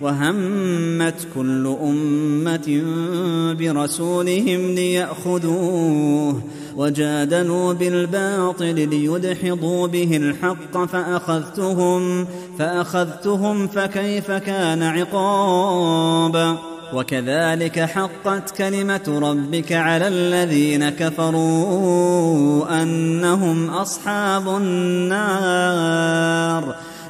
وهمت كل أمة برسولهم ليأخذوه وجادلوا بالباطل ليدحضوا به الحق فأخذتهم فأخذتهم فكيف كان عقاب؟ وكذلك حقت كلمة ربك على الذين كفروا أنهم أصحاب النار.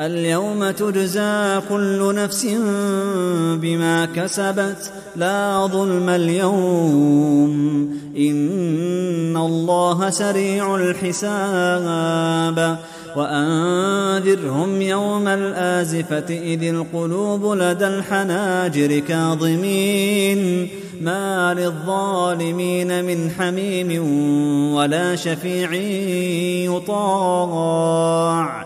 اليوم تجزى كل نفس بما كسبت لا ظلم اليوم. إن الله سريع الحساب. وأنذرهم يوم الآزفة إذ القلوب لدى الحناجر كاظمين. ما للظالمين من حميم ولا شفيع يطاع.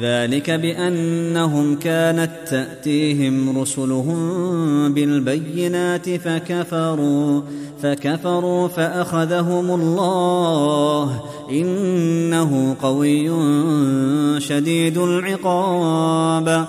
ذلك بأنهم كانت تأتيهم رسلهم بالبينات فكفروا فكفروا فأخذهم الله. إنه قوي شديد العقاب.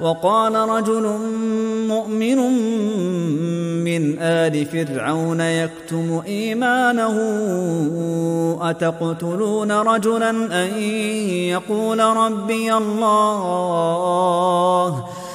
وقال رجل مؤمن من آل فرعون يكتم إيمانه أتقتلون رجلا؟ أن يقول ربي الله.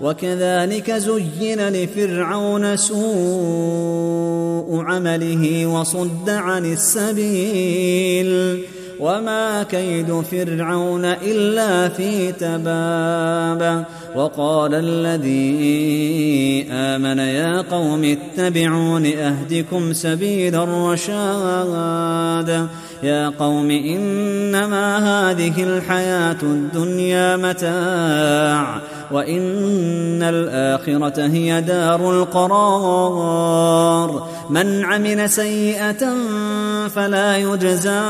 وكذلك زين لفرعون سوء عمله وصد عن السبيل وما كيد فرعون الا في تباب وقال الذي امن يا قوم اتبعون اهدكم سبيل الرشاد يا قوم انما هذه الحياة الدنيا متاع وان الاخره هي دار القرار من عمل سيئة فلا يجزى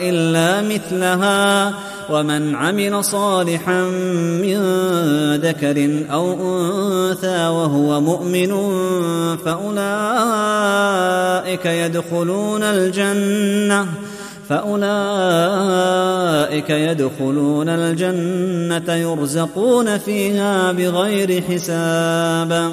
إلا مثلها ومن عمل صالحا من ذكر أو أنثى وهو مؤمن فأولئك يدخلون الجنة فأولئك يدخلون الجنة يرزقون فيها بغير حساب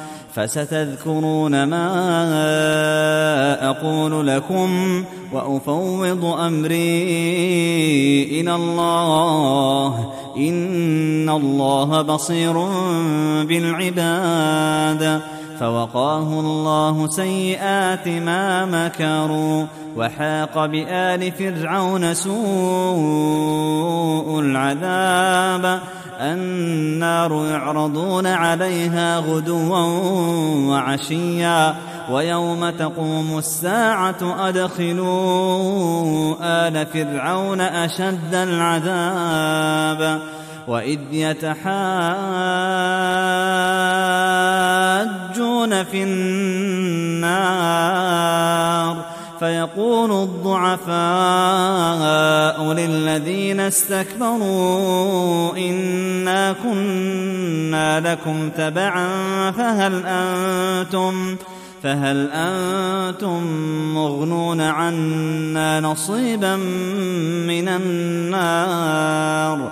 فستذكرون ما أقول لكم وأفوض أمري إلى الله. إن الله بصير بالعباد. فوقاه الله سيئات ما مكروا وحاق بآل فرعون سوء العذاب النار يعرضون عليها غدوا وعشيا ويوم تقوم الساعة أدخلوا آل فرعون أشد العذاب وإذ يتحاجون في النار فيقول الضعفاء للذين استكبروا إنا كنا لكم تبعا فهل أنتم فهل أنتم مغنون عنا نصيبا من النار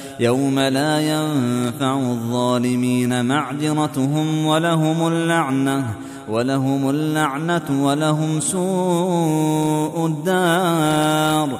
يوم لا ينفع الظالمين معذرتهم ولهم اللعنة ولهم اللعنة ولهم سوء الدار.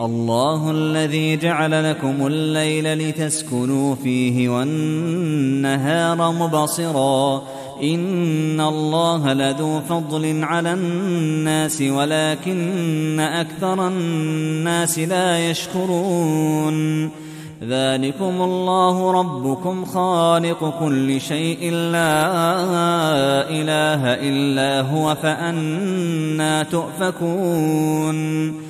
الله الذي جعل لكم الليل لتسكنوا فيه والنهار مبصرا. إن الله لذو فضل على الناس ولكن أكثر الناس لا يشكرون. ذلكم الله ربكم خالق كل شيء. لا إله إلا هو فأنا تؤفكون.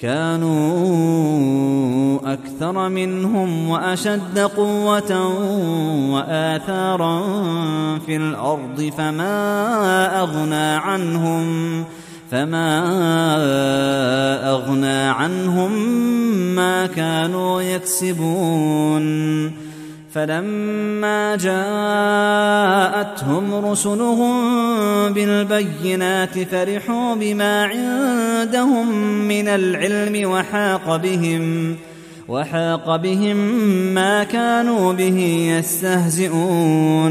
كانوا أكثر منهم وأشد قوة وآثارا في الأرض فما أغنى عنهم فما أغنى عنهم ما كانوا يكسبون فلما جاءتهم رسلهم بالبينات فرحوا بما عندهم من العلم وحاق بهم وحاق بهم ما كانوا به يستهزئون.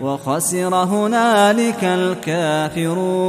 وخسر هنالك الكافرون.